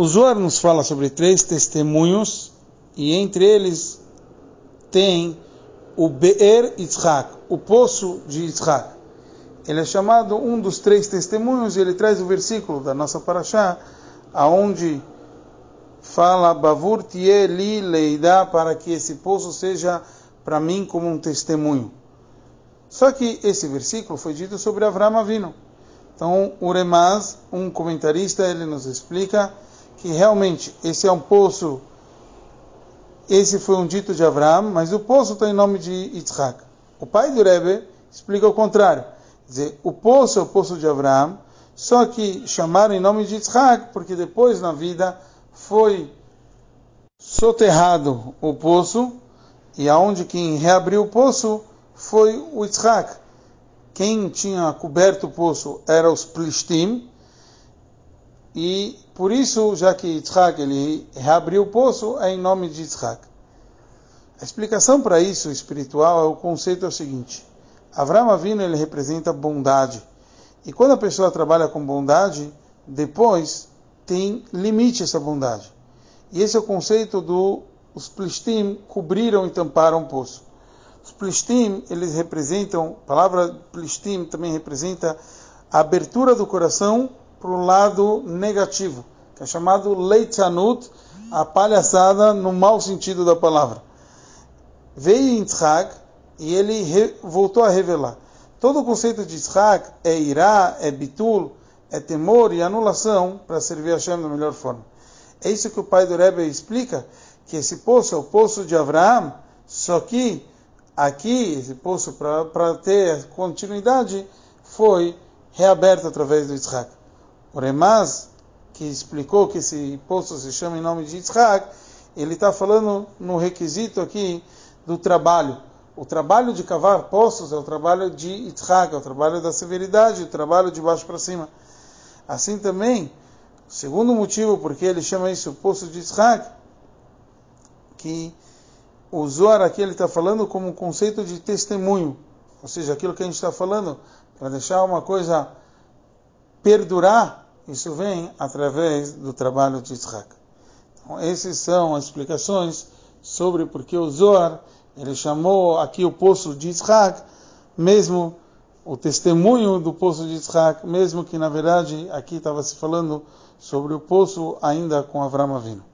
O Zohar nos fala sobre três testemunhos e entre eles tem o Be'er Yitzhak, o poço de Yitzhak. Ele é chamado um dos três testemunhos e ele traz o versículo da nossa paraxá, aonde fala Bavur li leida para que esse poço seja para mim como um testemunho. Só que esse versículo foi dito sobre Avram Avino. Então, o Remaz, um comentarista, ele nos explica que realmente esse é um poço, esse foi um dito de Avram, mas o poço está em nome de Yitzhak. O pai do Rebbe explica o contrário. Quer dizer, o poço é o poço de Avram, só que chamaram em nome de Yitzhak, porque depois na vida foi soterrado o poço, e aonde quem reabriu o poço foi o Yitzhak. Quem tinha coberto o poço era os Plishtim, e por isso, já que Yitzhak ele reabriu o poço, é em nome de Yitzhak. A explicação para isso espiritual é o conceito é o seguinte: Avram Avinu ele representa bondade. E quando a pessoa trabalha com bondade, depois tem limite essa bondade. E esse é o conceito do os Plishtim cobriram e tamparam o poço. Os Plishtim, eles representam, a palavra Plishtim também representa a abertura do coração para o lado negativo, que é chamado Leitzanut, a palhaçada no mau sentido da palavra. Veio Yitzhak e ele voltou a revelar. Todo o conceito de Yitzhak é irá, é bitul, é temor e anulação para servir a Hashem da melhor forma. É isso que o pai do Rebbe explica, que esse poço é o poço de Abraão, só que aqui, esse poço, para ter continuidade, foi reaberto através do Yitzhak. O Remaz, que explicou que esse poço se chama em nome de Yitzhak, ele está falando no requisito aqui do trabalho. O trabalho de cavar poços é o trabalho de Yitzhak, é o trabalho da severidade, o trabalho de baixo para cima. Assim também, o segundo motivo porque ele chama isso poço de Yitzhak, que o Zohar aqui ele está falando como um conceito de testemunho, ou seja, aquilo que a gente está falando, para deixar uma coisa perdurar, isso vem através do trabalho de Yitzhak. Então, essas são as explicações sobre por que o Zohar ele chamou aqui o poço de Yitzhak, mesmo o testemunho do poço de Yitzhak, mesmo que na verdade aqui estava se falando sobre o poço ainda com Avram Avinu.